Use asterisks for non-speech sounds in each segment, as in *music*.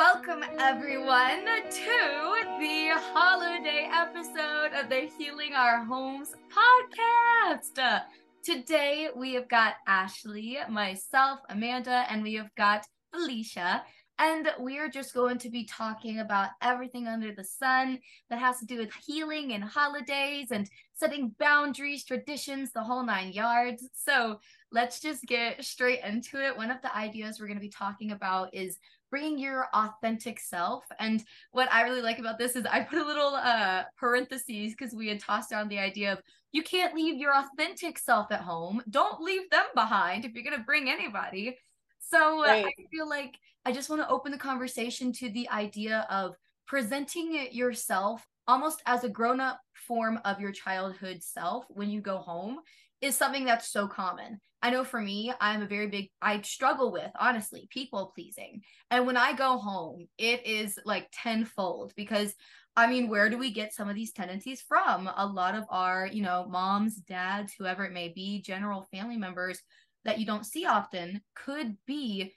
Welcome, everyone, to the holiday episode of the Healing Our Homes podcast. Today, we have got Ashleigh, myself, Amanda, and we have got Felicia. And we are just going to be talking about everything under the sun that has to do with healing and holidays and setting boundaries, traditions, the whole nine yards. So let's just get straight into it. One of the ideas we're going to be talking about is bringing your authentic self. And what I really like about this is I put a little uh parentheses because we had tossed down the idea of you can't leave your authentic self at home. Don't leave them behind if you're going to bring anybody. So right. I feel like I just want to open the conversation to the idea of presenting yourself almost as a grown up form of your childhood self when you go home is something that's so common. I know for me, I'm a very big, I struggle with, honestly, people pleasing. And when I go home, it is like tenfold because I mean, where do we get some of these tendencies from? A lot of our, you know, moms, dads, whoever it may be, general family members that you don't see often could be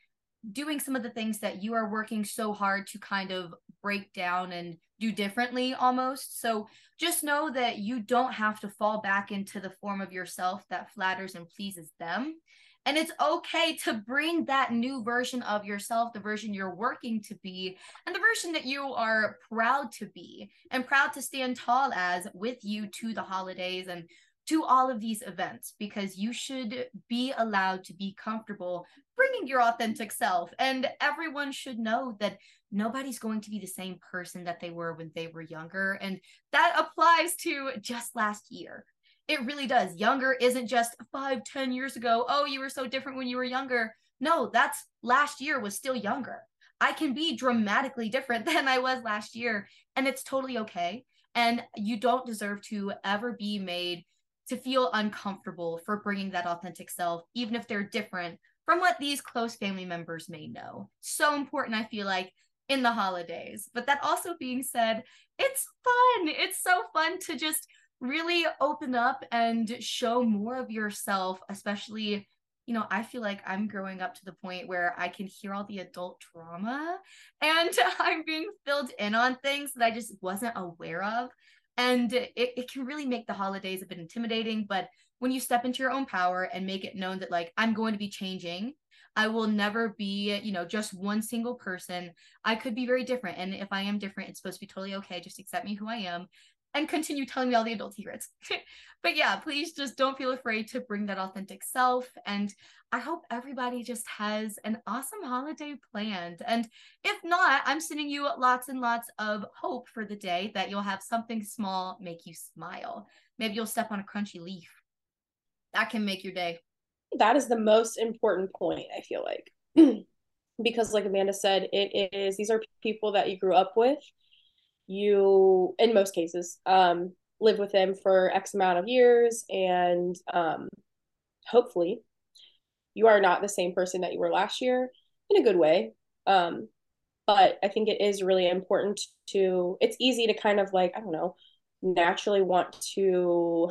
doing some of the things that you are working so hard to kind of break down and do differently almost. So just know that you don't have to fall back into the form of yourself that flatters and pleases them. And it's okay to bring that new version of yourself, the version you're working to be, and the version that you are proud to be and proud to stand tall as with you to the holidays and to all of these events because you should be allowed to be comfortable bringing your authentic self. And everyone should know that nobody's going to be the same person that they were when they were younger. And that applies to just last year. It really does. Younger isn't just five, ten years ago. Oh, you were so different when you were younger. No, that's last year was still younger. I can be dramatically different *laughs* than I was last year, and it's totally okay. And you don't deserve to ever be made to feel uncomfortable for bringing that authentic self, even if they're different from what these close family members may know. So important, I feel like, in the holidays. But that also being said, it's fun. It's so fun to just really open up and show more of yourself, especially. You know, I feel like I'm growing up to the point where I can hear all the adult trauma and *laughs* I'm being filled in on things that I just wasn't aware of and it, it can really make the holidays a bit intimidating but when you step into your own power and make it known that like i'm going to be changing i will never be you know just one single person. I could be very different and if i am different it's supposed to be totally okay. Just accept me who i am and continue telling me all the adult secrets. *laughs* but yeah, please just don't feel afraid to bring that authentic self. And I hope everybody just has an awesome holiday planned. And if not, I'm sending you lots and lots of hope for the day that you'll have something small make you smile. Maybe you'll step on a crunchy leaf. That can make your day. That is the most important point, I feel like. *clears throat* because, like Amanda said, it is these are people that you grew up with you in most cases um, live with them for x amount of years and um, hopefully you are not the same person that you were last year in a good way. Um, but i think it is really important to it's easy to kind of like i don't know naturally want to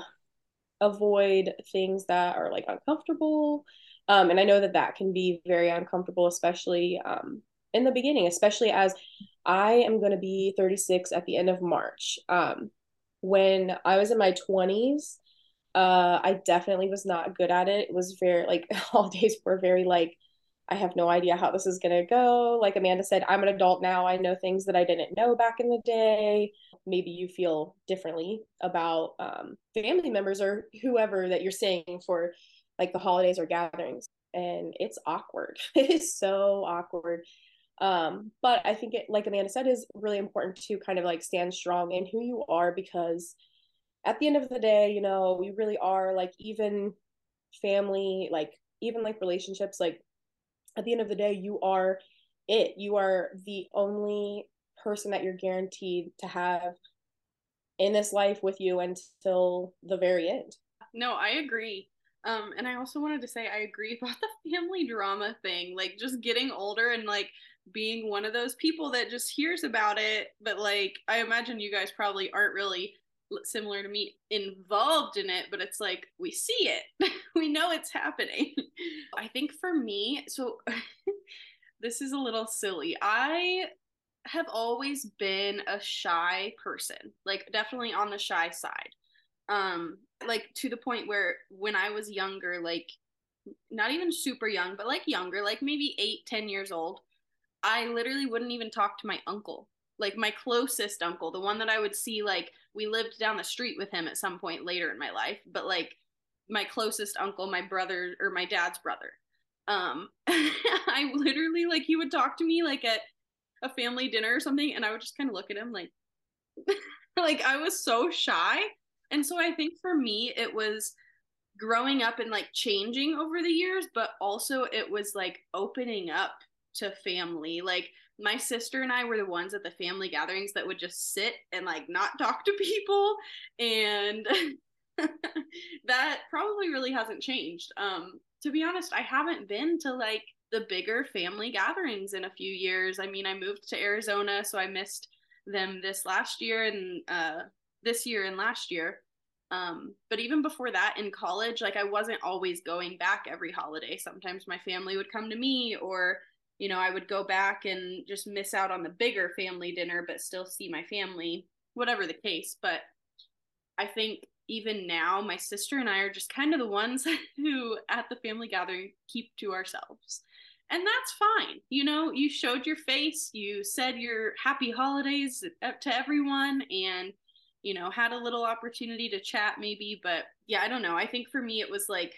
avoid things that are like uncomfortable. Um, and i know that that can be very uncomfortable especially um, in the beginning especially as I am going to be 36 at the end of March. Um, when I was in my 20s, uh, I definitely was not good at it. It was very like *laughs* holidays were very like I have no idea how this is gonna go. Like Amanda said, I'm an adult now. I know things that I didn't know back in the day. Maybe you feel differently about um, family members or whoever that you're seeing for like the holidays or gatherings, and it's awkward. *laughs* it is so awkward. Um, but I think it, like Amanda said, is really important to kind of like stand strong in who you are because at the end of the day, you know, we really are like even family, like even like relationships, like at the end of the day, you are it. You are the only person that you're guaranteed to have in this life with you until the very end. No, I agree. Um, and I also wanted to say I agree about the family drama thing. Like just getting older and like being one of those people that just hears about it, but like I imagine you guys probably aren't really similar to me involved in it, but it's like we see it. *laughs* we know it's happening. *laughs* I think for me, so *laughs* this is a little silly. I have always been a shy person, like definitely on the shy side. Um, like to the point where when I was younger, like not even super young, but like younger, like maybe eight, ten years old, I literally wouldn't even talk to my uncle. Like my closest uncle, the one that I would see, like we lived down the street with him at some point later in my life, but like my closest uncle, my brother or my dad's brother. Um, *laughs* I literally like he would talk to me like at a family dinner or something, and I would just kind of look at him like, *laughs* like I was so shy. And so I think for me, it was growing up and like changing over the years, but also it was like opening up to family. Like my sister and I were the ones at the family gatherings that would just sit and like not *laughs* talk to people. And *laughs* that probably really hasn't changed. Um, to be honest, I haven't been to like the bigger family gatherings in a few years. I mean, I moved to Arizona, so I missed them this last year and uh, this year and last year. Um, but even before that, in college, like I wasn't always going back every holiday. Sometimes my family would come to me, or you know, I would go back and just miss out on the bigger family dinner, but still see my family, whatever the case. But I think even now, my sister and I are just kind of the ones *laughs* who, at the family gathering, keep to ourselves and that's fine. You know, you showed your face, you said your happy holidays to everyone, and you know, had a little opportunity to chat maybe. But yeah, I don't know. I think for me, it was like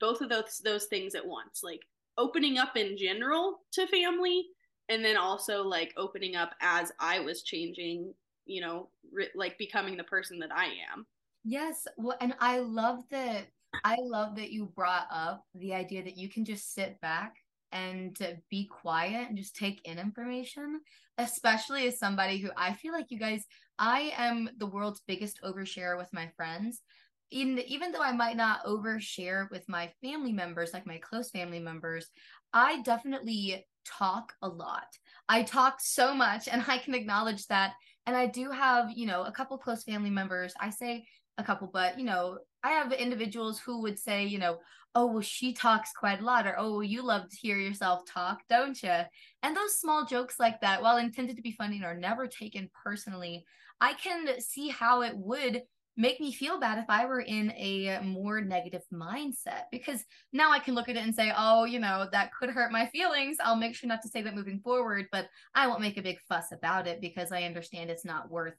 both of those those things at once, like opening up in general to family, and then also like opening up as I was changing. You know, re- like becoming the person that I am. Yes, well, and I love that. I love that you brought up the idea that you can just sit back and be quiet and just take in information, especially as somebody who I feel like you guys, I am the world's biggest overshare with my friends. Even, even though I might not overshare with my family members, like my close family members, I definitely talk a lot. I talk so much, and I can acknowledge that. And I do have, you know, a couple close family members. I say a couple, but, you know, I have individuals who would say, you know, oh, well, she talks quite a lot, or oh, you love to hear yourself talk, don't you? And those small jokes like that, while intended to be funny and are never taken personally, I can see how it would make me feel bad if I were in a more negative mindset because now I can look at it and say, oh, you know, that could hurt my feelings. I'll make sure not to say that moving forward, but I won't make a big fuss about it because I understand it's not worth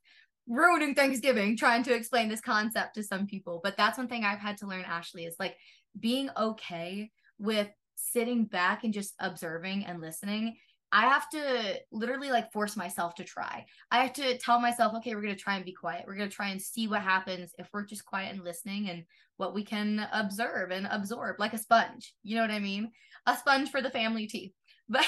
ruining Thanksgiving trying to explain this concept to some people. But that's one thing I've had to learn, Ashleigh, is like being okay with sitting back and just observing and listening. I have to literally like force myself to try. I have to tell myself, okay, we're going to try and be quiet. We're going to try and see what happens if we're just quiet and listening and what we can observe and absorb like a sponge. You know what I mean? A sponge for the family teeth. *laughs* But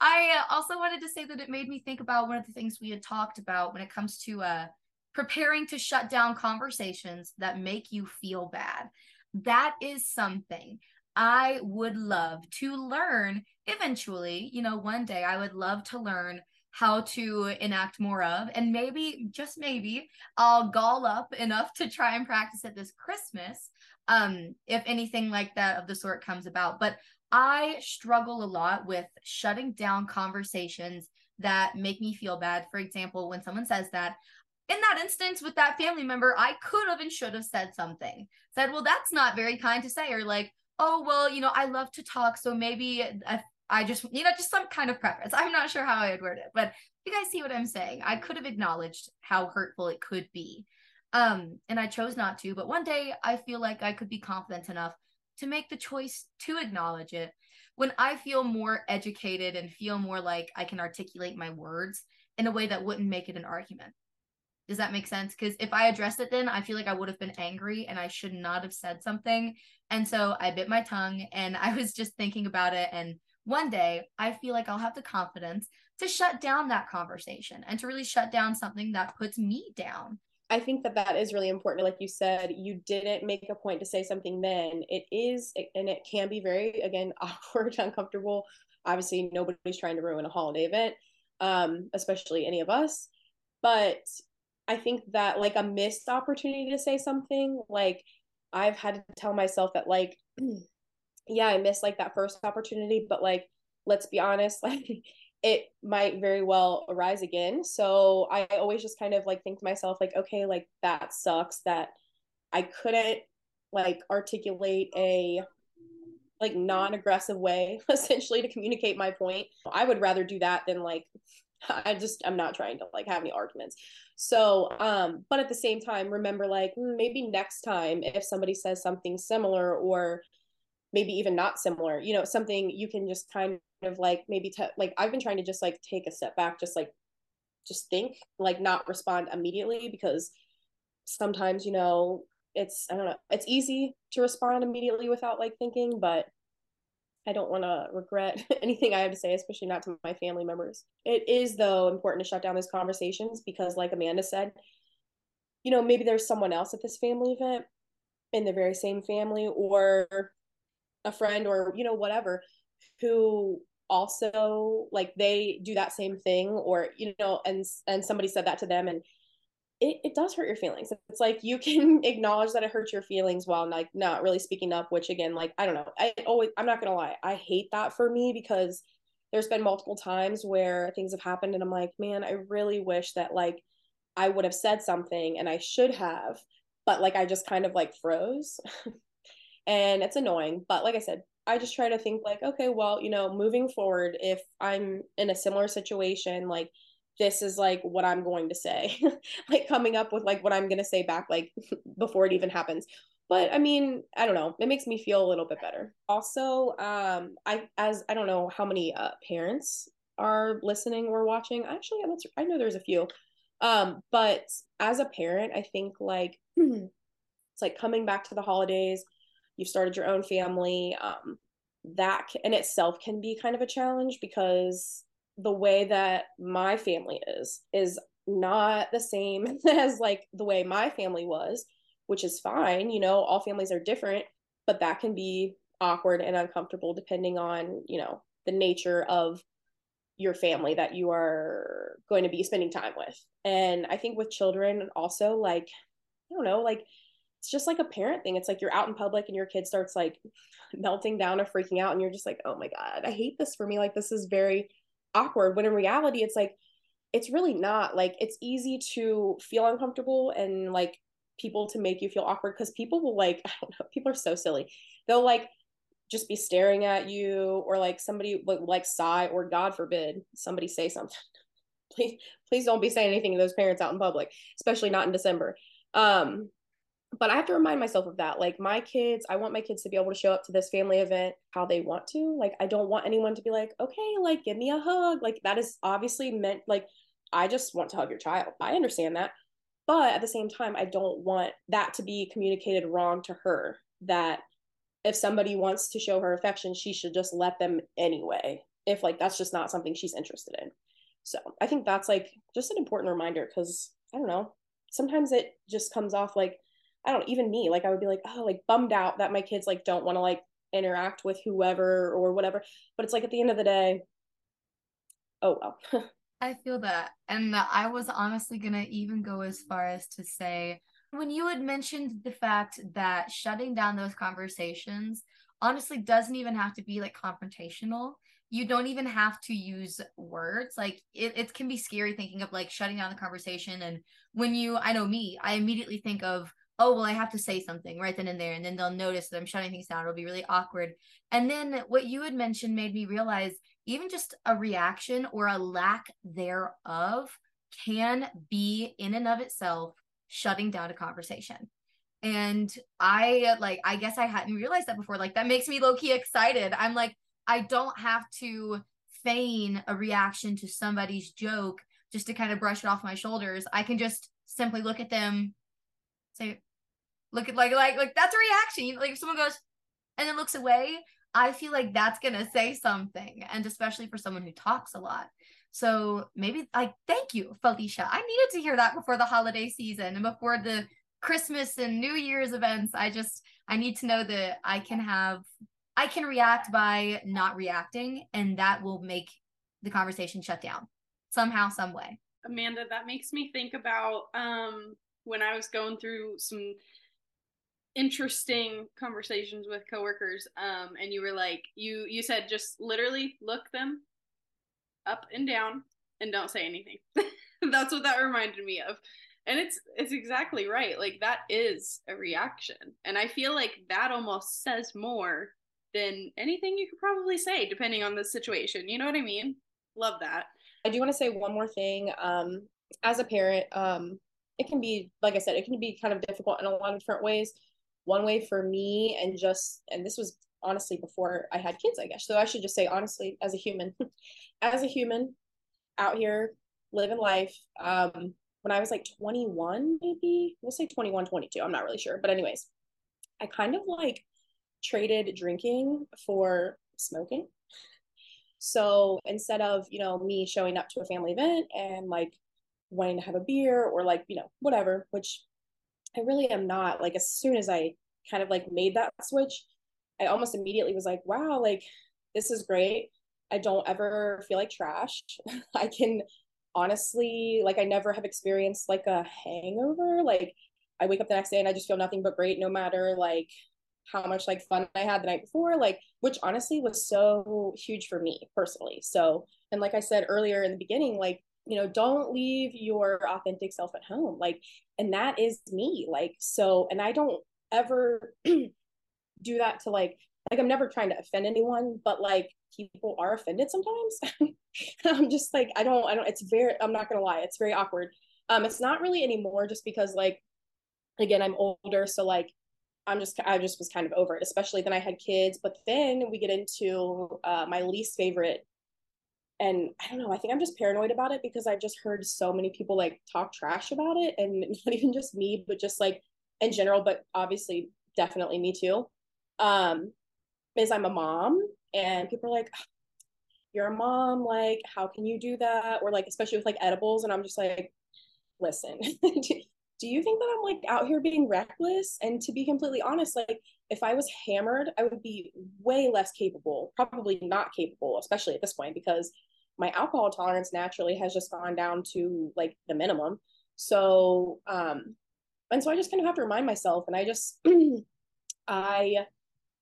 I also wanted to say that it made me think about one of the things we had talked about when it comes to uh, preparing to shut down conversations that make you feel bad. That is something I would love to learn eventually. You know, one day I would love to learn how to enact more of and maybe just maybe i'll gall up enough to try and practice it this christmas um if anything like that of the sort comes about but I struggle a lot with shutting down conversations that make me feel bad. For example, when someone says that, in that instance with that family member, I could have and should have said something. Said, well, that's not very kind to say, or like, oh, well, you know, I love to talk, so maybe I, I just, you know, just some kind of preference. I'm not sure how I would word it, but you guys see what I'm saying. I could have acknowledged how hurtful it could be. Um, and I chose not to, but one day I feel like I could be confident enough to make the choice to acknowledge it when I feel more educated and feel more like I can articulate my words in a way that wouldn't make it an argument. Does that make sense? Because if I addressed it then, I feel like I would have been angry and I should not have said something. And so I bit my tongue and *laughs* I was just thinking about it. And one day I feel like I'll have the confidence to shut down that conversation and to really shut down something that puts me down. I think that that is really important. Like you said, you didn't make a point to say something then. It is, and it can be very, again, *laughs* awkward, uncomfortable. Obviously, nobody's trying to ruin a holiday event, um, especially any of us. But I think that, like, a missed opportunity to say something, like, I've had to tell myself that, like, *clears throat* yeah, I missed like that first opportunity, but like, let's be honest, *laughs* like, it might very well arise again. So I always just kind of like think to myself, like, okay, like that sucks that I couldn't like articulate a like non-aggressive way *laughs* essentially to communicate my point. I would rather do that than like *laughs* I just I'm not trying to like have any arguments. So, um, but at the same time, remember like hmm, maybe next time if somebody says something similar or maybe even not similar, you know, something you can just kind of like maybe t- like I've been trying to just like take a step back, just like just think, like not respond immediately because sometimes, you know, it's I don't know, it's easy to respond immediately without like thinking, but I don't want to regret *laughs* anything I have to say, especially not to my family members. It is, though, important to shut down those conversations because, like Amanda said, you know, maybe there's someone else at this family event in the very same family or a friend or, you know, whatever, who also like they do that same thing or, you know, and and somebody said that to them and it, it does hurt your feelings. It's like you can *laughs* acknowledge that it hurts your feelings while like not really speaking up, which again, like I don't know. I always I'm not gonna lie, I hate that for me because there's been multiple times where things have happened and I'm like, man, I really wish that like I would have said something and I should have, but like I just kind of like froze. *laughs* and it's annoying. But like I said, I just try to think like, okay, well, you know, moving forward, if I'm in a similar situation, like this is like what I'm going to say, *laughs* like coming up with like what I'm going to say back, like *laughs* before it even happens. But I mean, I don't know. It makes me feel a little bit better. Also, um, I as I don't know how many uh, parents are listening or watching. Actually, I know there's a few. Um, but as a parent, I think like *clears throat* it's like coming back to the holidays. You've started your own family. Um, that in itself can be kind of a challenge because the way that my family is is not the same *laughs* as like the way my family was which is fine you know all families are different but that can be awkward and uncomfortable depending on you know the nature of your family that you are going to be spending time with. And i think with children also like i don't know like it's just like a parent thing. It's like you're out in public and your kid starts like *laughs* melting down or freaking out and you're just like oh my god i hate this for me. Like this is very awkward when in reality it's like it's really not like it's easy to feel uncomfortable and like people to make you feel awkward because people will like *laughs* i don't know people are so silly. They'll like just be staring at you or like somebody would like sigh or god forbid somebody say something. *laughs* Please please don't be saying anything to those parents out in public especially not in december. Um but I have to remind myself of that. Like my kids, I want my kids to be able to show up to this family event how they want to. Like I don't want anyone to be like, okay, like give me a hug. Like that is obviously meant like I just want to hug your child. I understand that. But at the same time, I don't want that to be communicated wrong to her that if somebody wants to show her affection, she should just let them anyway. If like that's just not something she's interested in. So I think that's like just an important reminder because I don't know. Sometimes it just comes off like I don't even me, like I would be like, oh, like bummed out that my kids like don't want to like interact with whoever or whatever. But it's like at the end of the day, oh well. *laughs* I feel that. And I was honestly going to even go as far as to say, when you had mentioned the fact that shutting down those conversations honestly doesn't even have to be like confrontational. You don't even have to use words. Like it, it can be scary thinking of like shutting down the conversation. And when you, I know me, I immediately think of oh well i have to say something right then and there and then they'll notice that i'm shutting things down. It'll be really awkward. And then what you had mentioned made me realize even just a reaction or a lack thereof can be in and of itself shutting down a conversation. And i like i guess i hadn't realized that before. Like that makes me low-key excited. I'm like i don't have to feign a reaction to somebody's joke just to kind of brush it off my shoulders. I can just simply look at them say look at like like like that's a reaction. You like if someone goes and then looks away, I feel like that's gonna say something, and especially for someone who talks a lot. So maybe like thank you, Felicia. I needed to hear that before the holiday season and before the Christmas and New Year's events. I just I need to know that I can have I can react by not reacting, and that will make the conversation shut down somehow, some way. Amanda, that makes me think about um when I was going through some interesting conversations with coworkers um and you were like you you said just literally look them up and down and don't say anything. *laughs* That's what that reminded me of. And it's it's exactly right. Like that is a reaction. And I feel like that almost says more than anything you could probably say depending on the situation. You know what I mean? Love that. I do want to say one more thing. Um as a parent, um it can be like I said, it can be kind of difficult in a lot of different ways. One way for me and just and this was honestly before I had kids, I guess. So I should just say honestly as a human. *laughs* as a human out here living life, um when I was like 21, maybe we'll say 21, 22. I'm not really sure. But, anyways, I kind of like traded drinking for smoking. So instead of, you know, me showing up to a family event and like wanting to have a beer or like, you know, whatever, which I really am not, like, as soon as I kind of like made that switch, I almost immediately was like, wow, like, this is great. I don't ever feel like trash. *laughs* I can honestly like I never have experienced like a hangover. Like I wake up the next day and I just feel nothing but great no matter like how much like fun I had the night before, like which honestly was so huge for me personally. So, and like I said earlier in the beginning, like, you know, don't leave your authentic self at home. Like, and that is me. Like, so, and I don't ever *clears throat* do that to like like I'm never trying to offend anyone, but like people are offended sometimes. *laughs* I'm just like I don't I don't it's very I'm not gonna lie, it's very awkward. Um it's not really anymore just because like again I'm older, so like I'm just I just was kind of over it, especially then I had kids. But then we get into uh, my least favorite, and I don't know. I think I'm just paranoid about it because I've just heard so many people like talk trash about it, and *laughs* not even just me, but just like in general. But obviously, definitely me too. Um, is I'm a mom and people are like, you're a mom, like, how can you do that? Or like, especially with like edibles. And I'm just like, listen, *laughs* do you think that I'm like out here being reckless? And to be completely honest, like if I was hammered, I would be way less capable, probably not capable, especially at this point, because my alcohol tolerance naturally has just gone down to like the minimum. So, um, and so I just kind of have to remind myself, and I just, *clears throat* I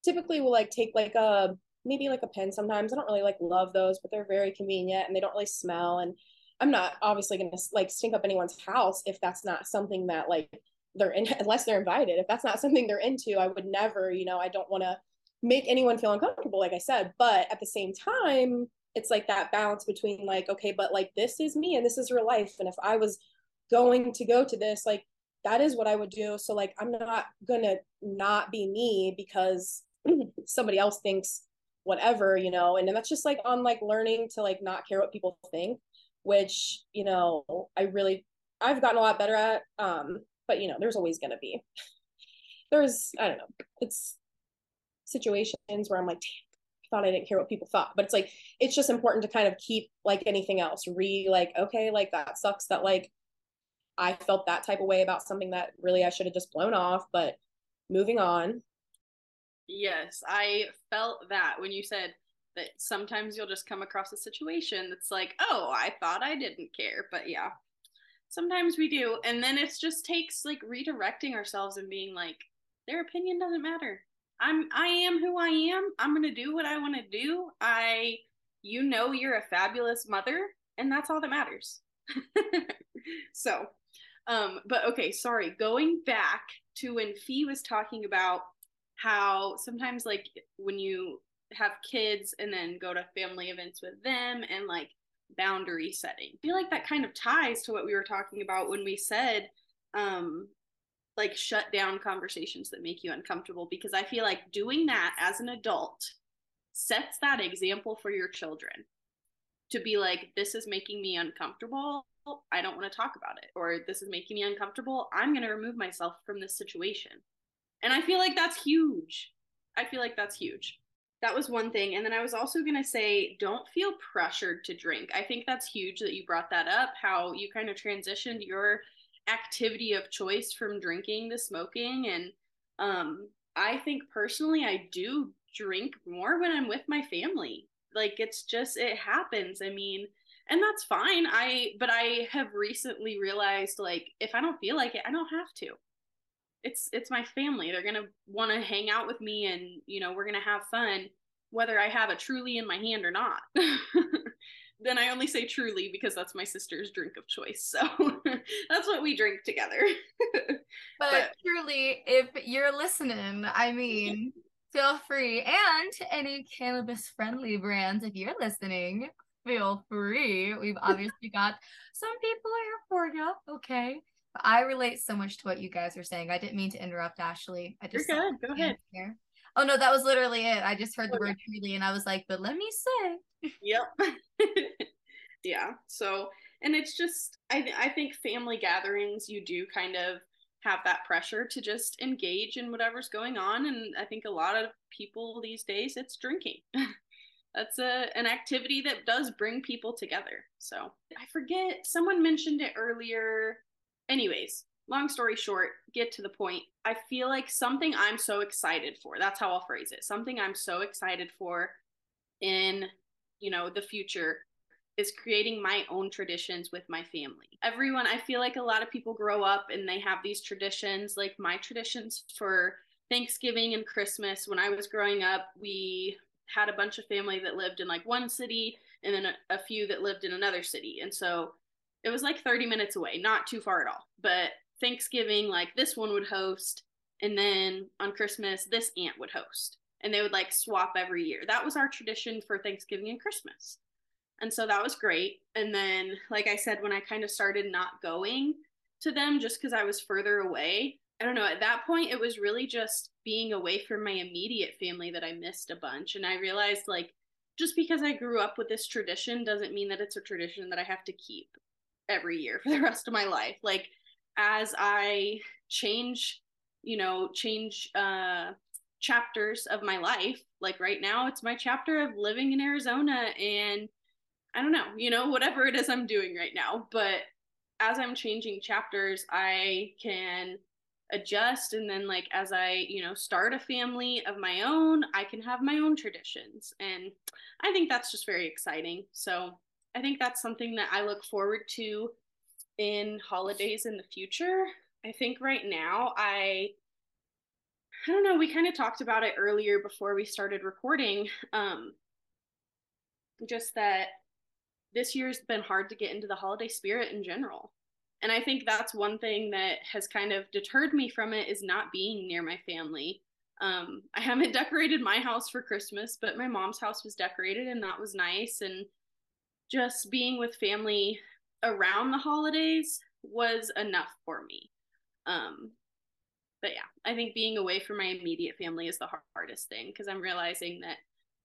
typically will like take like a maybe like a pen sometimes. I don't really like love those, but they're very convenient and they don't really smell. And I'm not obviously gonna like stink up anyone's house if that's not something that like they're in *laughs* unless they're invited. If that's not something they're into, I would never, you know, I don't want to make anyone feel uncomfortable, like I said. But at the same time, it's like that balance between like, okay, but like this is me and this is real life. And if I was going to go to this, like that is what I would do. So like I'm not gonna not be me because somebody else thinks whatever you know and then that's just like on like learning to like not care what people think which you know i really i've gotten a lot better at um but you know there's always to be *laughs* there's i don't know it's situations where i'm like thought i didn't care what people thought but it's like it's just important to kind of keep like anything else re like okay like that sucks that like i felt that type of way about something that really i should have just blown off but moving on Yes, I felt that when you said that sometimes you'll just come across a situation that's like, oh, I thought I didn't care. But yeah, sometimes we do. And then it just takes like redirecting ourselves and being like, their opinion doesn't matter. I'm I am who I am. I'm gonna do what I want to do. I you know you're a fabulous mother, and that's all that matters. *laughs* so um, but okay, sorry, going back to when Fee was talking about how sometimes like when you have kids and then go to family events with them and like boundary setting. I feel like that kind of ties to what we were talking about when we said um like shut down conversations that make you uncomfortable because I feel like doing that as an adult sets that example for your children to be like this is making me uncomfortable I don't want to talk about it or this is making me uncomfortable I'm going to remove myself from this situation and I feel like that's huge. I feel like that's huge. That was one thing. And then I was also going to say, don't feel pressured to drink. I think that's huge that you brought that up, how you kind of transitioned your activity of choice from drinking to smoking. And um, I think personally, I do drink more when I'm with my family. Like it's just, it happens. I mean, and that's fine. I, but I have recently realized like, if I don't feel like it, I don't have to it's it's my family. They're gonna want to hang out with me, and you know we're gonna have fun, whether I have a truly in my hand or not. *laughs* then I only say truly because that's my sister's drink of choice. So *laughs* that's what we drink together. *laughs* but, but, truly, if you're listening, I mean, feel free. And any cannabis friendly brands, if you're listening, feel free. We've *laughs* obviously got some people here for you. Okay. But I relate so much to what you guys are saying. I didn't mean to interrupt, Ashleigh. I just You're good. Go ahead. Here. Oh no, that was literally it. I just heard the oh, word truly and I was like, but let me say. Yep. *laughs* yeah. So and it's just I th- I think family gatherings you do kind of have that pressure to just engage in whatever's going on and I think a lot of people these days it's drinking. *laughs* That's a an activity that does bring people together. So, I forget someone mentioned it earlier. Anyways, long story short, get to the point. I feel like something I'm so excited for. That's how I'll phrase it. Something I'm so excited for in, you know, the future is creating my own traditions with my family. Everyone, I feel like a lot of people grow up and they have these traditions, like my traditions for Thanksgiving and Christmas. When I was growing up, we had a bunch of family that lived in like one city and then a, a few that lived in another city. And so it was like 30 minutes away, not too far at all. But Thanksgiving, like this one would host, and then on Christmas, this aunt would host. And they would like swap every year. That was our tradition for Thanksgiving and Christmas. And so that was great. And then, like I said, when I kind of started not going to them just because I was further away, I don't know, at that point, it was really just being away from my immediate family that I missed a bunch. And I realized, like, just because I grew up with this tradition doesn't mean that it's a tradition that I have to keep every year for *laughs* the rest of my life. Like, as I change, you know, change uh, chapters of my life, like right now, it's my chapter of living in Arizona and I don't know, you know, whatever it is I'm doing right now. But as I'm changing chapters, I can adjust and then like as i you know start a family of my own i can have my own traditions. And i think that's just very exciting. So i think that's something that i look forward to in holidays in the future. I think right now i i don't know we kind of talked about it earlier before we started recording um just that this year's been hard to get into the holiday spirit in general. And i think that's one thing that has kind of deterred me from it is not being near my family. Um, i haven't *laughs* decorated my house for christmas but my mom's house was decorated and that was nice. And just being with family around the holidays was enough for me. Um, but yeah i think being away from my immediate family is the hardest thing because i'm realizing that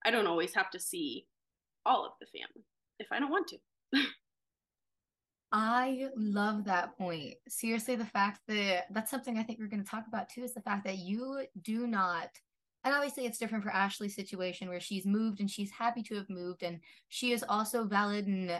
i don't always have to see all of the family if i don't want to I love that point. Seriously, the fact that that's something I think we're going to talk about too is the fact that you do not, and obviously it's different for Ashleigh's situation where she's moved and she's happy to have moved, and she is also valid and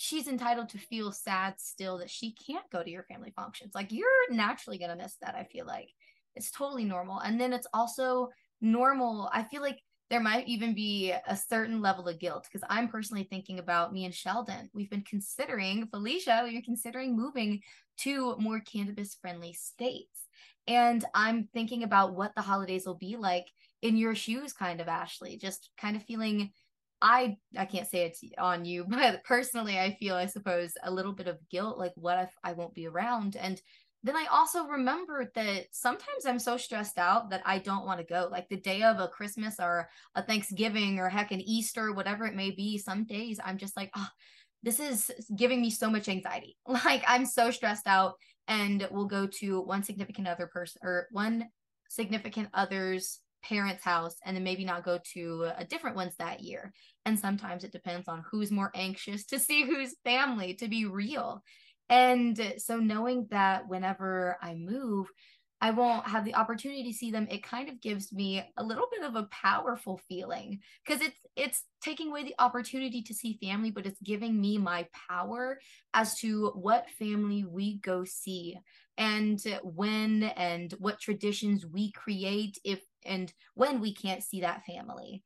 she's entitled to feel sad still that she can't go to your family functions. Like you're naturally going to miss that, I feel like. It's totally normal. And then it's also normal. I feel like there might even be a certain level of guilt because I'm personally thinking about me and Sheldon. We've been considering, Felicia, we're considering moving to more cannabis friendly states. And I'm thinking about what the holidays will be like in your shoes, kind of, Ashleigh, just kind of feeling. I I can't say it's on you, *laughs* but personally I feel I suppose a little bit of guilt like what if I won't be around and then I also remembered that sometimes I'm so stressed out that I don't want to go. Like the day of a Christmas or a Thanksgiving or heck an Easter, whatever it may be, some days I'm just like, oh, this is giving me so much anxiety. *laughs* Like I'm so stressed out and we'll go to one significant other person or one significant other's parents' house and then maybe not go to a different ones that year. And sometimes it depends on who's more anxious to see whose family to be real. And so knowing that whenever I move, I won't have the opportunity to see them, it kind of gives me a little bit of a powerful feeling because it's it's taking away the opportunity to see family, but it's giving me my power as to what family we go see and when and what traditions we create if and when we can't see that family.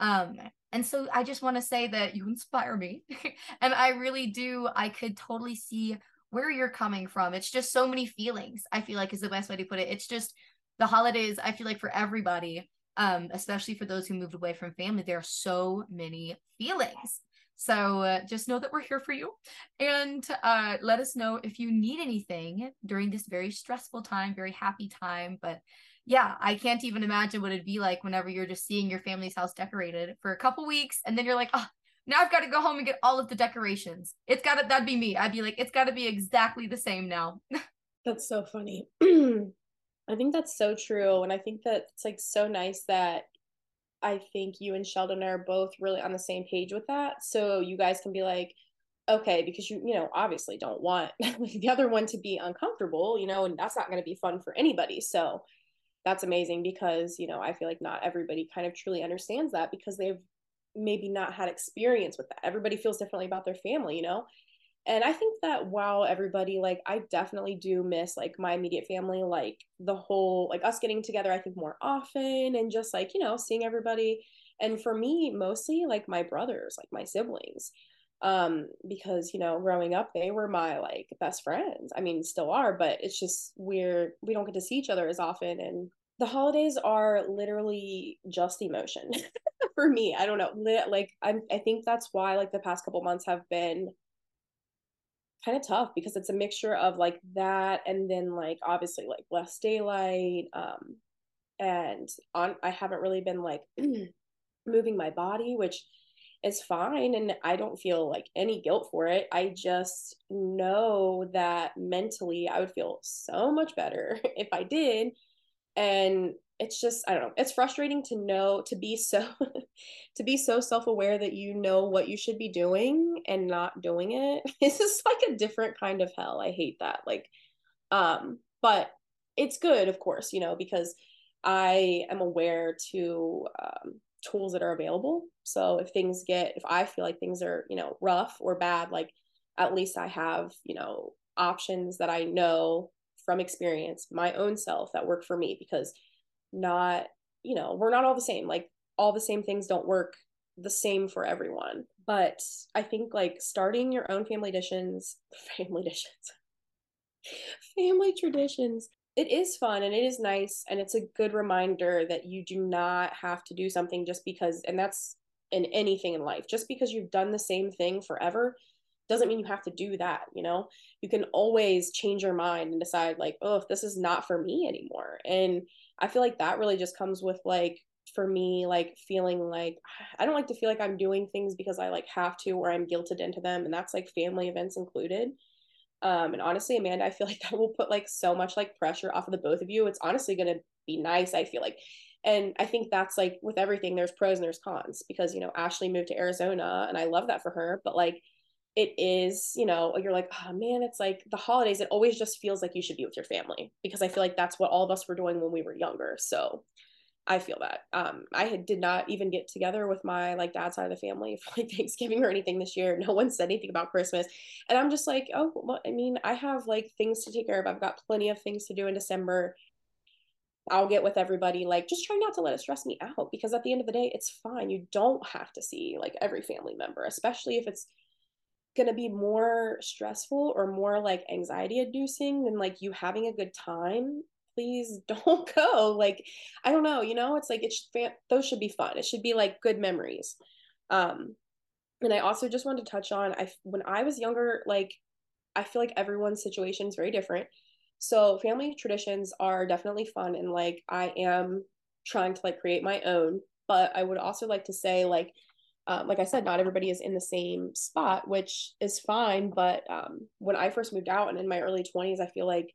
Um, and so I just want to say that you inspire me. *laughs* and I really do, I could totally see where you're coming from. It's just so many feelings, I feel like is the best way to put it. It's just the holidays, I feel like for everybody, um, especially for those who moved away from family, there are so many feelings. So uh, just know that we're here for you and uh, let us know if you need anything during this very stressful time, very happy time. But yeah, I can't even imagine what it'd be like whenever you're just seeing your family's house decorated for a couple weeks and then you're like, oh, now I've got to go home and get all of the decorations. It's got to, that'd be me. I'd be like, it's got to be exactly the same now. *laughs* that's so funny. *clears throat* I think that's so true. And I think that it's like so nice that I think you and Sheldon are both really on the same page with that. So you guys can be like, okay, because you, you know, obviously don't want *laughs* the other one to be uncomfortable, you know, and that's not going to be fun for anybody. So that's amazing because, you know, I feel like not everybody kind of truly understands that because they've maybe not had experience with that. Everybody feels differently about their family, you know? and i think that while everybody like i definitely do miss like my immediate family like the whole like us getting together i think more often and just like you know seeing everybody and for me mostly like my brothers like my siblings um because you know growing up they were my like best friends. I mean still are but it's just we're we don't get to see each other as often and the holidays are literally just emotion *laughs* for me. I don't know like i'm i think that's why like the past couple months have been kind of tough because it's a mixture of like that and then like obviously like less daylight um and on I haven't really been like *clears throat* moving my body which is fine and I don't feel like any guilt for it. I just know that mentally I would feel so much better *laughs* if I did. And it's just i don't know it's frustrating to know to be so *laughs* to be so self-aware that you know what you should be doing and not doing it. *laughs* It's just like a different kind of hell. I hate that like um but it's good of course you know because i am aware to um, tools that are available. So if things get if i feel like things are you know rough or bad like at least i have you know options that i know from experience my own self that work for me because not you know we're not all the same. Like all the same things don't work the same for everyone. But i think like starting your own family traditions *laughs* *laughs* family traditions family traditions it is fun and it is nice and it's a good reminder that you do not have to do something just because and that's in anything in life just because you've done the same thing forever doesn't mean you have to do that you know you can always change your mind and decide like oh if this is not for me anymore and I feel like that really just comes with like for me like feeling like I don't like to feel like I'm doing things because I like have to or I'm guilted into them and that's like family events included. Um and honestly Amanda I feel like that will put like so much like pressure off of the both of you. It's honestly going to be nice I feel like. And I think that's like with everything there's pros and there's cons because you know Ashleigh moved to Arizona and I love that for her but like it is, you know, you're like, oh man, it's like the holidays, it always just feels like you should be with your family because I feel like that's what all of us were doing when we were younger. So I feel that. Um, I had, did not even get together with my like dad's side of the family *laughs* for like Thanksgiving or anything this year. No one said anything about Christmas. And I'm just like, oh, well, I mean, I have like things to take care of. I've got plenty of things to do in December. I'll get with everybody. Like, just try not to let it stress me out because at the end of the day, it's fine. You don't have to see like every family member, especially if it's going to be more stressful or more like anxiety inducing than like you having a good time please *laughs* don't go. Like i don't know you know it's like it should, those should be fun. It should be like good memories. Um and i also just wanted to touch on i when i was younger like i feel like everyone's situation is very different. So family traditions are definitely fun and like i am trying to like create my own but i would also like to say like um, like I said, not everybody is in the same spot, which is fine. But um, when I first moved out and in my early 20s, I feel like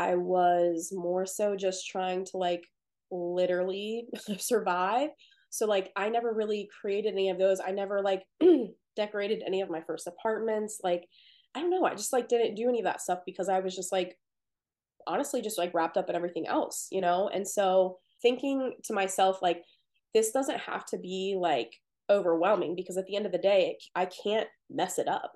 I was more so just trying to like literally *laughs* survive. So, like, I never really created any of those. I never like *clears throat* decorated any of my first apartments. Like, I don't know. I just like didn't do any of that stuff because I was just like, honestly, just like wrapped up in everything else, you know? And so, thinking to myself, like, this doesn't have to be like overwhelming because at the end of the day i can't mess it up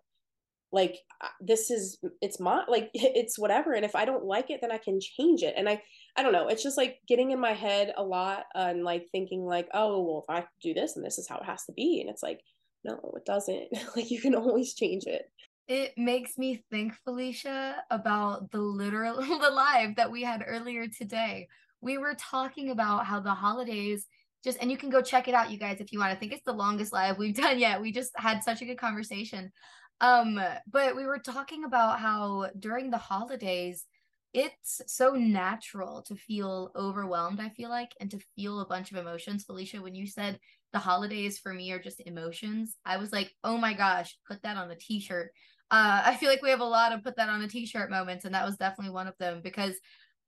like uh, this is it's my like *laughs* it's whatever and if i don't like it then i can change it and i i don't know it's just like getting in my head a lot and like thinking like oh well if i do this and this is how it has to be and it's like no it doesn't *laughs* like you can always change it it makes me think felicia about the literal *laughs* the live that we had earlier today we were talking about how the holidays just and you can go check it out, you guys, if you want. I think it's the longest live we've done yet. We just had such a good conversation. Um, but we were talking about how during the holidays, it's so natural to feel overwhelmed, I feel like, and to feel a bunch of emotions. Felicia, when you said the holidays for me are just emotions, I was like, oh my gosh, put that on a t shirt. Uh, I feel like we have a lot of put that on a t shirt moments, and that was definitely one of them because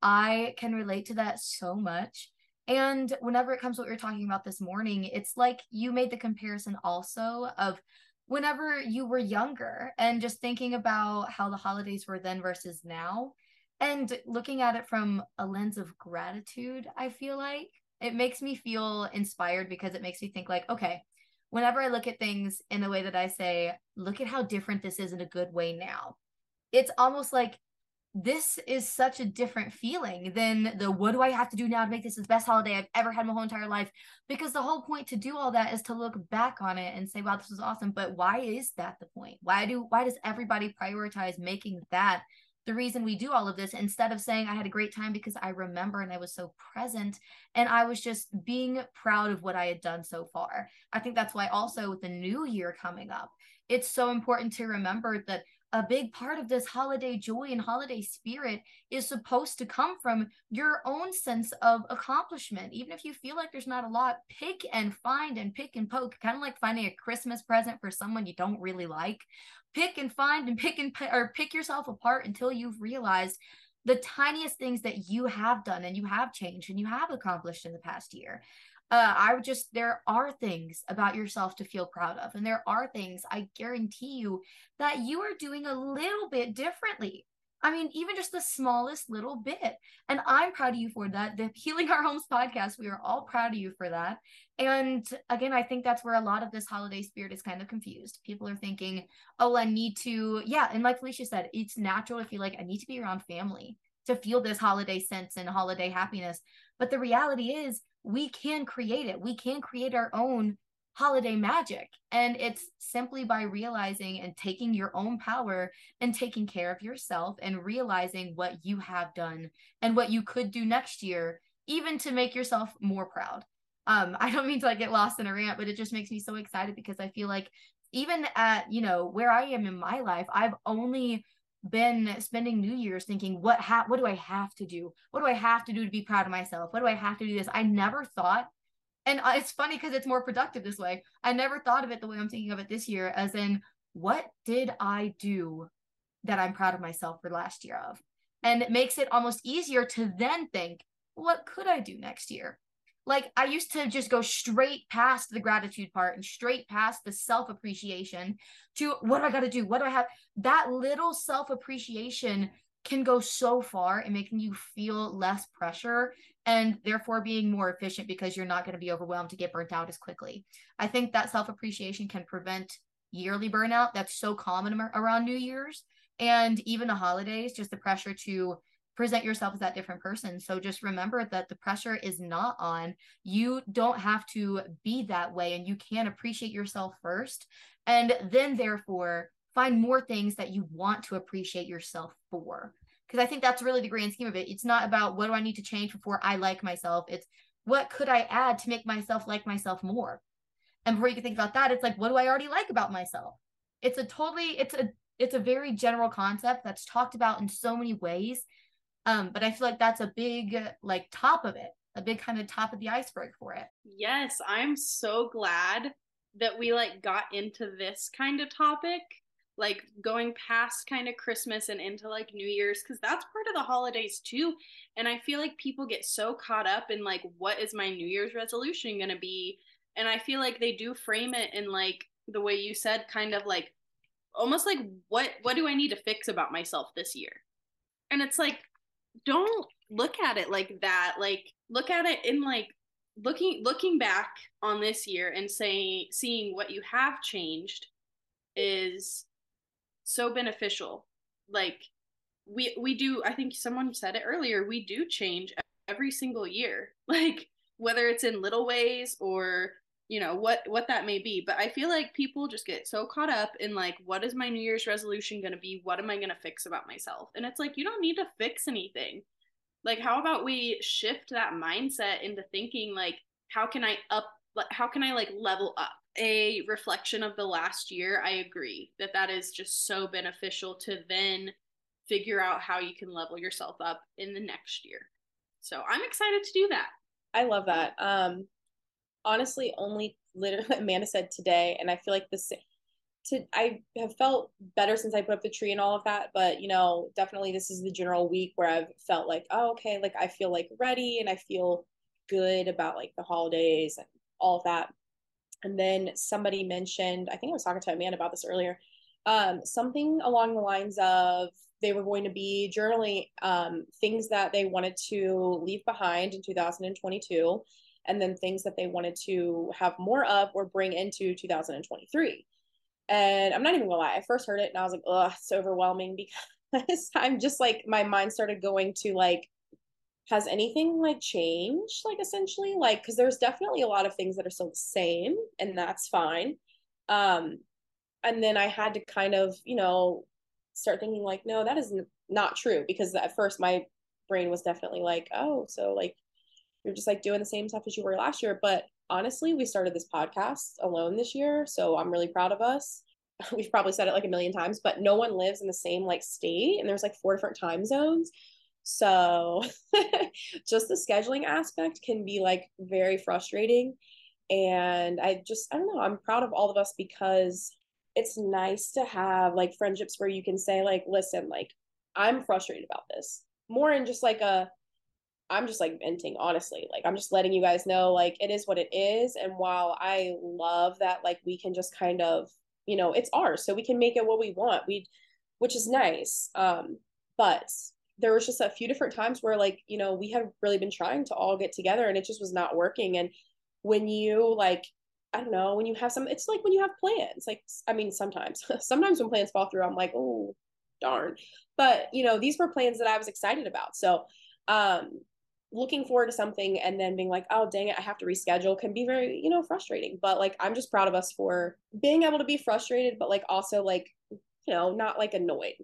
I can relate to that so much. And whenever it comes to what you're talking about this morning, it's like you made the comparison also of whenever you were younger and just thinking about how the holidays were then versus now and looking at it from a lens of gratitude i feel like it makes me feel inspired because it makes me think like okay whenever i look at things in the way that i say look at how different this is in a good way now it's almost like this is such a different feeling than the what do I have to do now to make this the best holiday I've ever had my whole entire life? Because the whole point to do all that is to look back on it and say, wow, this was awesome. But why is that the point? Why do why does everybody prioritize making that the reason we do all of this instead of saying I had a great time because I remember and I was so present and I was just being proud of what I had done so far. I think that's why also with the new year coming up, it's so important to remember that a big part of this holiday joy and holiday spirit is supposed to come from your own sense of accomplishment. Even if you feel like there's not a lot, pick and find and pick and poke, kind of like finding a Christmas present for someone you don't really like. Pick and find and pick and or pick yourself apart until you've realized the tiniest things that you have done and you have changed and you have accomplished in the past year uh, I would just, there are things about yourself to feel proud of. And there are things I guarantee you that you are doing a little bit differently. I mean, even just the smallest little bit. And I'm proud of you for that. The Healing Our Homes podcast, we are all proud of you for that. And again, I think that's where a lot of this holiday spirit is kind of confused. People are thinking, oh, I need to, yeah. And like Felicia said, it's natural to feel like I need to be around family to feel this holiday sense and holiday happiness. But the reality is, we can create it. We can create our own holiday magic. And it's simply by realizing and taking your own power and taking care of yourself and realizing what you have done and what you could do next year, even to make yourself more proud. Um, *laughs* I don't mean to like get lost in a rant, but it just makes me so excited because I feel like even at, you know, where I am in my life, I've only been spending New Year's thinking, what ha- what do I have to do? What do I have to do to be proud of myself? What do I have to do this? I never thought, and uh, it's funny because it's more productive this way. I never thought of it the way I'm thinking of it this year, as in, what did I do that I'm proud of myself for last year of? And it makes it almost easier to then think, what could I do next year? Like I used to just go straight past the gratitude part and straight past the self appreciation to what do I got to do? What do I have? That little self appreciation can go so far in making you feel less pressure and therefore being more efficient because you're not going to be overwhelmed to get burnt out as quickly. I think that self appreciation can prevent yearly burnout that's so common around New Year's and even the holidays, just the pressure to present yourself as that different person. So just remember that the pressure is not on. You don't have to be that way and you can appreciate yourself first. And then, therefore, find more things that you want to appreciate yourself for. Because I think that's really the grand scheme of it. It's not about what do I need to change before I like myself. It's what could I add to make myself like myself more? And before you can think about that, it's like, what do I already like about myself? It's a totally, it's a, it's a very general concept that's talked about in so many ways um, but I feel like that's a big like top of it, a big kind of top of the iceberg for it. Yes, I'm so glad that we like got into this kind of topic like going past kind of Christmas and into like New Year's because that's part of the holidays too. And I feel like people get so caught up in like, what is my New Year's resolution going to be? And I feel like they do frame it in like the way you said, kind of like almost like, what, what do I need to fix about myself this year? And it's like, don't look at it like that. Like look at it in like looking looking back on this year and saying seeing what you have changed is so beneficial. Like we we do I think someone said it earlier, we do change every single year. *laughs* Like whether it's in little ways or you know what what that may be but i feel like people just get so caught up in like what is my new year's resolution going to be what am i going to fix about myself and it's like you don't need to fix anything like how about we shift that mindset into thinking like how can I up how can I like level up? A reflection of the last year, I agree that that is just so beneficial to then figure out how you can level yourself up in the next year. So I'm excited to do that. I love that. Um, honestly, only literally *laughs* Amanda said today, and I feel like this. To I have felt better since I put up the tree and all of that, but you know, definitely this is the general week where I've felt like, oh, okay, like I feel like ready and I feel good about like the holidays and all of that. And then somebody mentioned, I think I was talking to Amanda about this earlier, um, something along the lines of they were going to be journaling um, things that they wanted to leave behind in 2022 and then things that they wanted to have more of or bring into 2023 and i'm not even gonna lie i first heard it and i was like oh it's overwhelming *laughs* because i'm just like my mind started going to like has anything like changed like essentially? Like because there's definitely a lot of things that are still the same and that's fine. Um and then i had to kind of you know start thinking like no that is not true because at first my brain was definitely like oh so like you're just like doing the same stuff as you were last year but honestly we started this podcast alone this year so i'm really proud of us *laughs* we've probably said it like a million times but no one lives in the same like state and there's like four different time zones so *laughs* just the scheduling aspect can be like very frustrating. And I just, I don't know, I'm proud of all of us because it's nice to have like friendships where you can say, like, listen, like, I'm frustrated about this. More in just like a, I'm just like venting, honestly. Like, I'm just letting you guys know, like, it is what it is. And while I love that, like, we can just kind of, you know, it's ours, so we can make it what we want. We, which is nice. Um, but there was just a few different times where like you know we had really been trying to all get together and it just was not working and when you like i don't know when you have some it's like when you have plans like i mean sometimes *laughs* sometimes when plans fall through i'm like oh darn but you know these were plans that i was excited about so um looking forward to something and then being like oh dang it i have to reschedule can be very you know frustrating but like i'm just proud of us for being able to be frustrated but like also like you know not like annoyed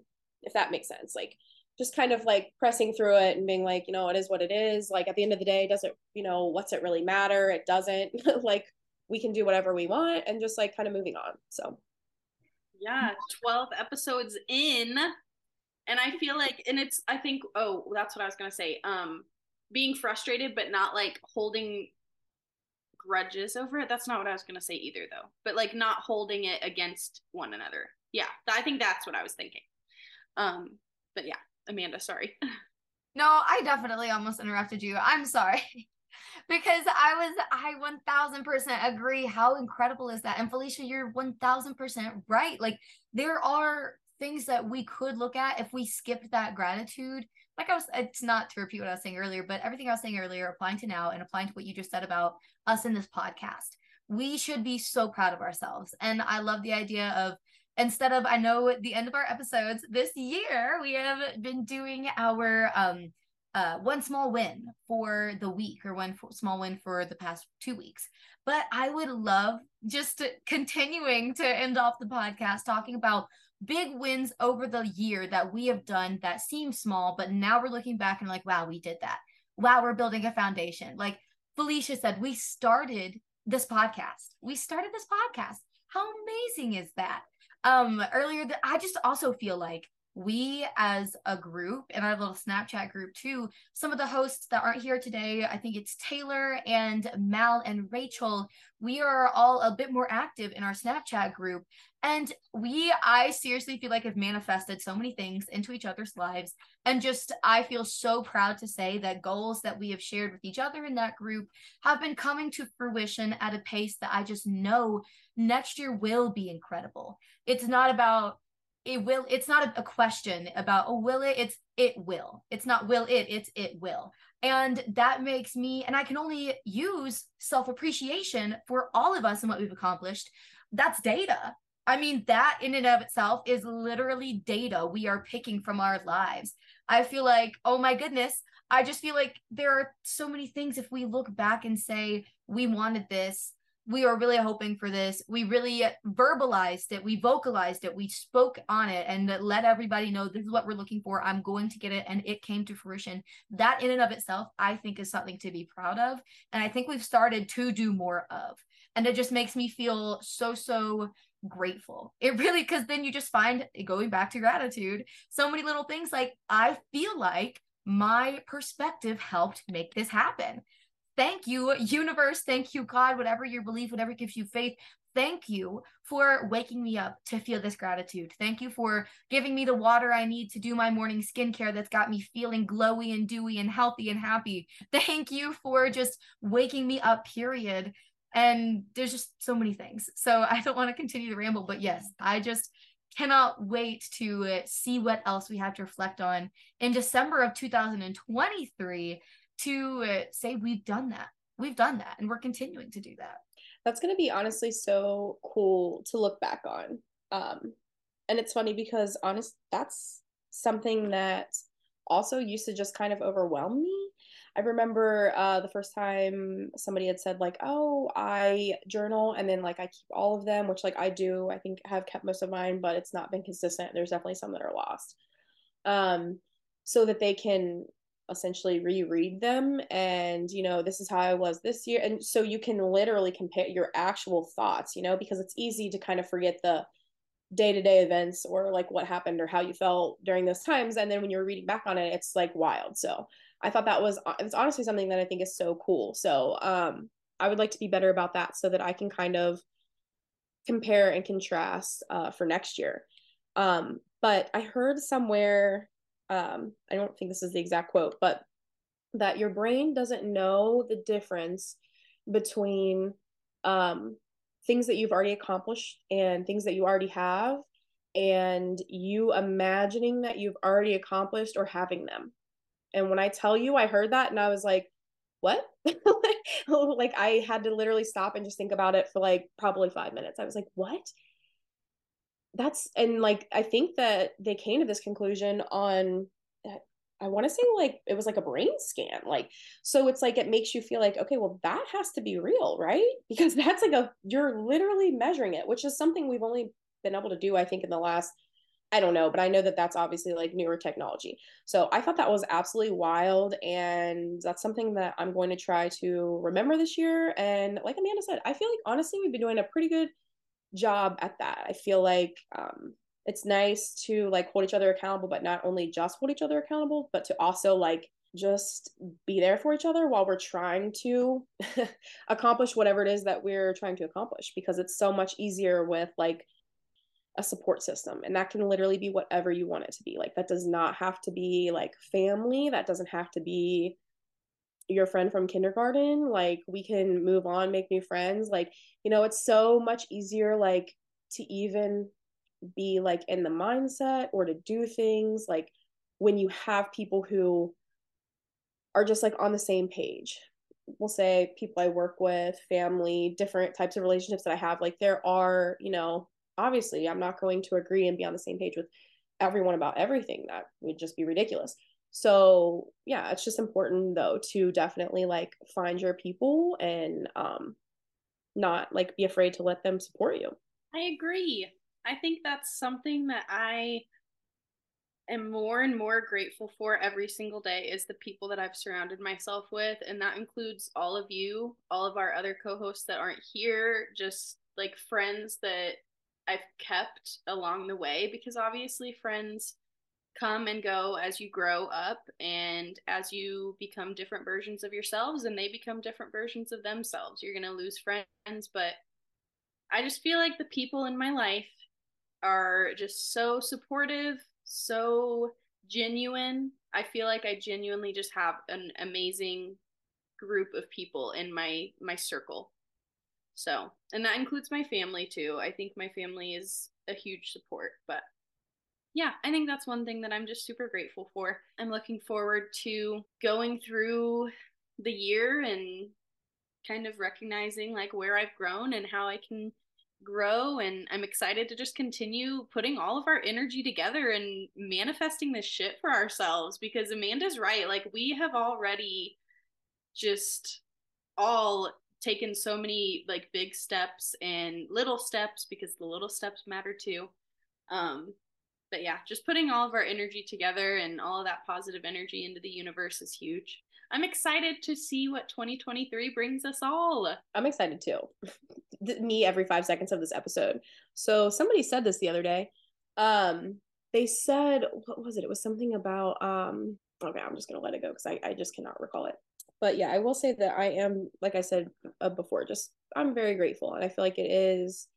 if that makes sense like just kind of like pressing through it and being like, you know, it is what it is. Like at the end of the day, does it, you know, what's it really matter? It doesn't. *laughs* like we can do whatever we want and just like kind of moving on. So yeah, 12 episodes in. And I feel like and it's I think oh, that's what I was going to say. Um being frustrated but not like holding grudges over it. That's not what I was going to say either though. But like not holding it against one another. Yeah, I think that's what I was thinking. Um but yeah, Amanda, sorry. *laughs* No, I definitely almost interrupted you. I'm sorry. *laughs* because I was I 1000% agree how incredible is that? And Felicia, you're 1000% right. Like there are things that we could look at if we skipped that gratitude. Like I was it's not to repeat what I was saying earlier, but everything I was saying earlier applying to now and applying to what you just said about us in this podcast. We should be so proud of ourselves. And I love the idea of instead of I know at the end of our episodes this year we have been doing our um uh one small win for the week or one small win for the past two weeks. But I would love just to, continuing to end off the podcast talking about big wins over the year that we have done that seem small, but now we're looking back and like, wow, we did that. Wow, we're building a foundation. Like Felicia said, we started this podcast. We started this podcast. How amazing is that? um earlier i just also feel like we as a group and our little snapchat group too some of the hosts that aren't here today i think it's taylor and mal and rachel we are all a bit more active in our snapchat group and we i seriously feel like have manifested so many things into each other's lives. And just i feel so proud to say that goals that we have shared with each other in that group have been coming to fruition at a pace that i just know next year will be incredible. It's not about it will it's not a question about oh will it? It's it will. It's not will it it's it will. And that makes me and i can only use self appreciation for all of us and what we've accomplished. That's data i mean that in and of itself is literally data we are picking from our lives i feel like oh my goodness i just feel like there are so many things if we look back and say we wanted this we are really hoping for this. We really verbalized it, we vocalized it, we spoke on it, and let everybody know this is what we're looking for. I'm going to get it, and it came to fruition. That, in and of itself, I think is something to be proud of. And I think we've started to do more of. And it just makes me feel so, so grateful. It really, because then you just find going back to gratitude, so many little things like I feel like my perspective helped make this happen thank you, universe. Thank you, God, whatever your belief, whatever gives you faith. Thank you for waking me up to feel this gratitude. Thank you for giving me the water I need to do my morning skincare that's got me feeling glowy and dewy and healthy and happy. Thank you for just waking me up, period. And there's just so many things. So *laughs* I don't want to continue to ramble, but yes, I just cannot wait to see what else we have to reflect on in December of 2023 to uh, say we've done that. We've done that and we're continuing to do that. That's going to be honestly so cool to look back on. Um, and it's funny because honest that's something that also used to just kind of overwhelm me. I remember uh, the first time somebody had said like, "Oh, I journal and then like I keep all of them," which like I do. I think have kept most of mine, but it's not been consistent. There's definitely some that are lost. Um, so that they can essentially reread them and you know this is how i was this year and so you can literally compare your actual thoughts you know because it's easy to kind of forget the day-to-day events or like what happened or how you felt during those times and then when you're reading back on it it's like wild so i thought that was it's honestly something that i think is so cool so um i would like to be better about that so that i can kind of compare and contrast uh, for next year um but i heard somewhere um, I don't think this is the exact quote, but that your brain doesn't know the difference between um, things that you've already accomplished and things that you already have, and you imagining that you've already accomplished or having them. And when I tell you, I heard that and I was like, what? *laughs* like I had to literally stop and just think about it for like probably five minutes. I was like, what? that's and like I think that they came to this conclusion on eh, I want to say like it was like a brain scan like so it's like it makes you feel like okay well that has to be real right *laughs* because that's like a you're literally measuring it which is something we've only been able to do I think in the last I don't know but I know that that's obviously like newer technology so I thought that was absolutely wild and that's something that I'm going to try to remember this year and like Amanda said I feel like honestly we've been doing a pretty good job at that. I feel like um, it's nice to like hold each other accountable, but not only just hold each other accountable, but to also like just be there for each other while we're trying to *laughs* accomplish whatever it is that we're trying to accomplish because it's so much easier with like a support system and that can literally be whatever you want it to be. Like that does not have to be like family that doesn't have to be your friend from kindergarten. Like we can move on make new friends. Like you know it's so much easier like to even be like in the mindset or to do things like when you have people who are just like on the same page. We'll say people i work with family different types of relationships that i have like there are you know obviously i'm not going to agree and be on the same page with everyone about everything. That would just be ridiculous. So yeah it's just important though to definitely like find your people and um not like be afraid to let them support you. I agree. I think that's something that i am more and more grateful for every single day is the people that i've surrounded myself with and that includes all of you all of our other co-hosts that aren't here just like friends that i've kept along the way because obviously friends come and go as you grow up and as you become different versions of yourselves and they become different versions of themselves. You're going to lose friends, but I just feel like the people in my life are just so supportive, so genuine. I feel like I genuinely just have an amazing group of people in my my circle. So, and that includes my family too. I think my family is a huge support, but yeah, I think that's one thing that I'm just super grateful for. I'm looking forward to going through the year and kind of recognizing like where I've grown and how I can grow and I'm excited to just continue putting all of our energy together and manifesting this shit for ourselves because Amanda's right like we have already just all taken so many like big steps and little steps because the little steps matter too. Um, but yeah, just putting all of our energy together and all of that positive energy into the universe is huge. I'm excited to see what 2023 brings us all. I'm excited too. *laughs* Me every five seconds of this episode. So somebody said this the other day. Um, they said what was it? It was something about um. Okay, I'm just gonna let it go because I I just cannot recall it. But yeah, I will say that I am, like I said uh, before, just I'm very grateful, and I feel like it is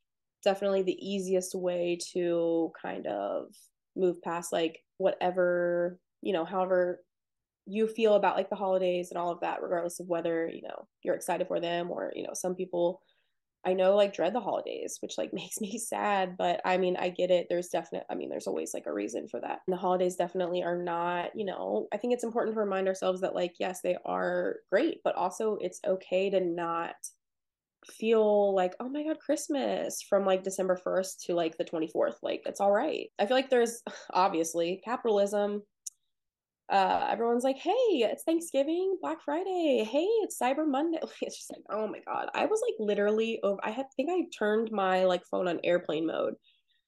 definitely the easiest way to kind of move past like whatever you know, however you feel about like the holidays and all of that regardless of whether you know you're excited for them or you know some people i know like dread the holidays which like *laughs* makes me sad but i mean i get it. There's definite i mean there's always like a reason for that. And the holidays definitely are not you know i think it's important to remind ourselves that like yes they are great but also it's okay to not feel like oh my god christmas from like december 1st to like the 24th like it's all right. I feel like there's *sighs* obviously capitalism uh, everyone's like, hey, it's Thanksgiving, Black Friday. Hey, it's Cyber Monday. *laughs* It's just like, oh my God. I was like literally over, I had, think I turned my like phone on airplane mode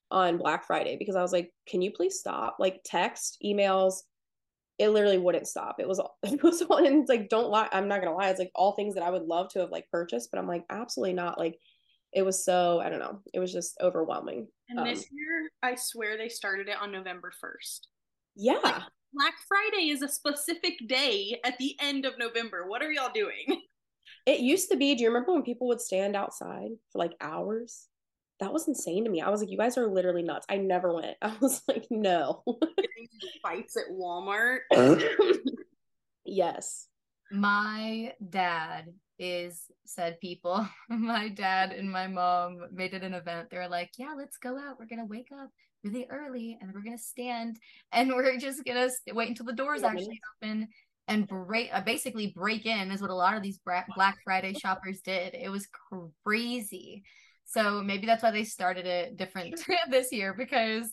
on Black Friday because I was like, can you please stop? Like text, emails, it literally wouldn't stop. It was, *laughs* it was all, and it's like, don't lie. I'm not going to lie. It's like all things that I would love to have like purchased, but I'm like, absolutely not. Like, it was so, I don't know. It was just overwhelming. And um, this year, I swear they started it on November 1st. Yeah. Like, Black Friday is a specific day at the end of November. What are y'all doing? *laughs* It used to be, do you remember when people would stand outside for like hours? That was insane to me. I was like, you guys are literally nuts. I never went. *laughs* I was like, no. *laughs* fights at Walmart. yes. My dad is said people. my dad and my mom made it an event. They were like, yeah, let's go out. We're going to wake up really early and we're gonna stand and we're just gonna wait until the doors actually open and break uh, basically break in is what a lot of these black friday *laughs* shoppers did. It was crazy. So maybe that's why they started it different *laughs* this year because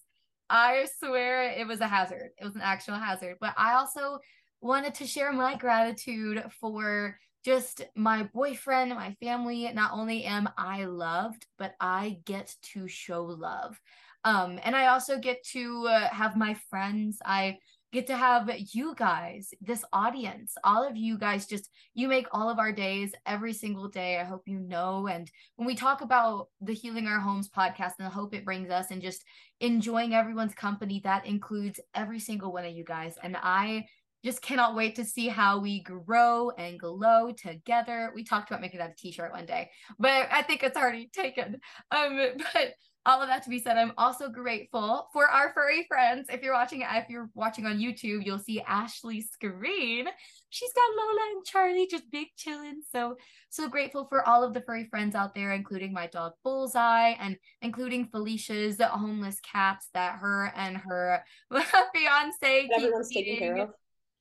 i swear it was a hazard. It was an actual hazard. But i also wanted to share my gratitude for just my boyfriend, my family. Not only am I loved, but I get to show love. Um, and I also get to uh, have my friends. I get to have you guys, this audience, all of you guys just you make all of our days every single day. I hope you know. And when we talk about the Healing Our Homes podcast and the hope it brings us and just enjoying everyone's company, that includes every single one of you guys. And I just cannot wait to see how we grow and glow together. We talked about making that a t-shirt one day, but I think it's already taken. Um, *laughs* but all of that to be said, I'm also grateful for our furry friends. If you're watching, if you're watching on YouTube, you'll see Ashleigh's screen. She's got Lola and Charlie just big chilling. So so grateful for all of the furry friends out there, including my dog Bullseye and including Felicia's homeless cats that her and her *laughs* fiance everyone's taking care of.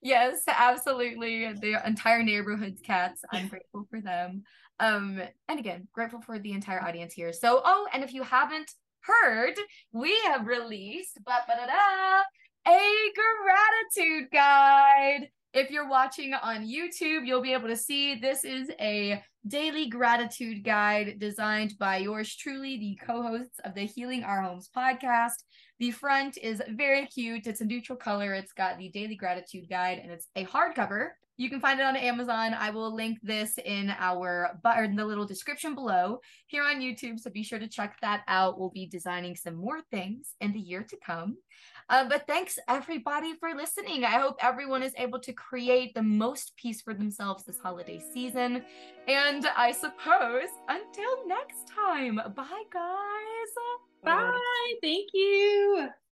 Yes, absolutely. The entire neighborhood's cats. I'm grateful for them. Um, and again, grateful for the entire audience here. So, oh, and if you haven't heard, we have released a gratitude guide. If you're watching on YouTube, you'll be able to see this is a daily gratitude guide designed by yours truly, the co hosts of the Healing Our Homes podcast. The front is very cute. It's a neutral color. It's got the daily gratitude guide and it's a hardcover you can find it on Amazon. I will link this in our but in the little description below here on YouTube. So be sure to check that out. We'll be designing some more things in the year to come. Uh, but thanks everybody for listening. I hope everyone is able to create the most peace for themselves this holiday season. And I suppose until next time, bye guys. Bye. Thank you.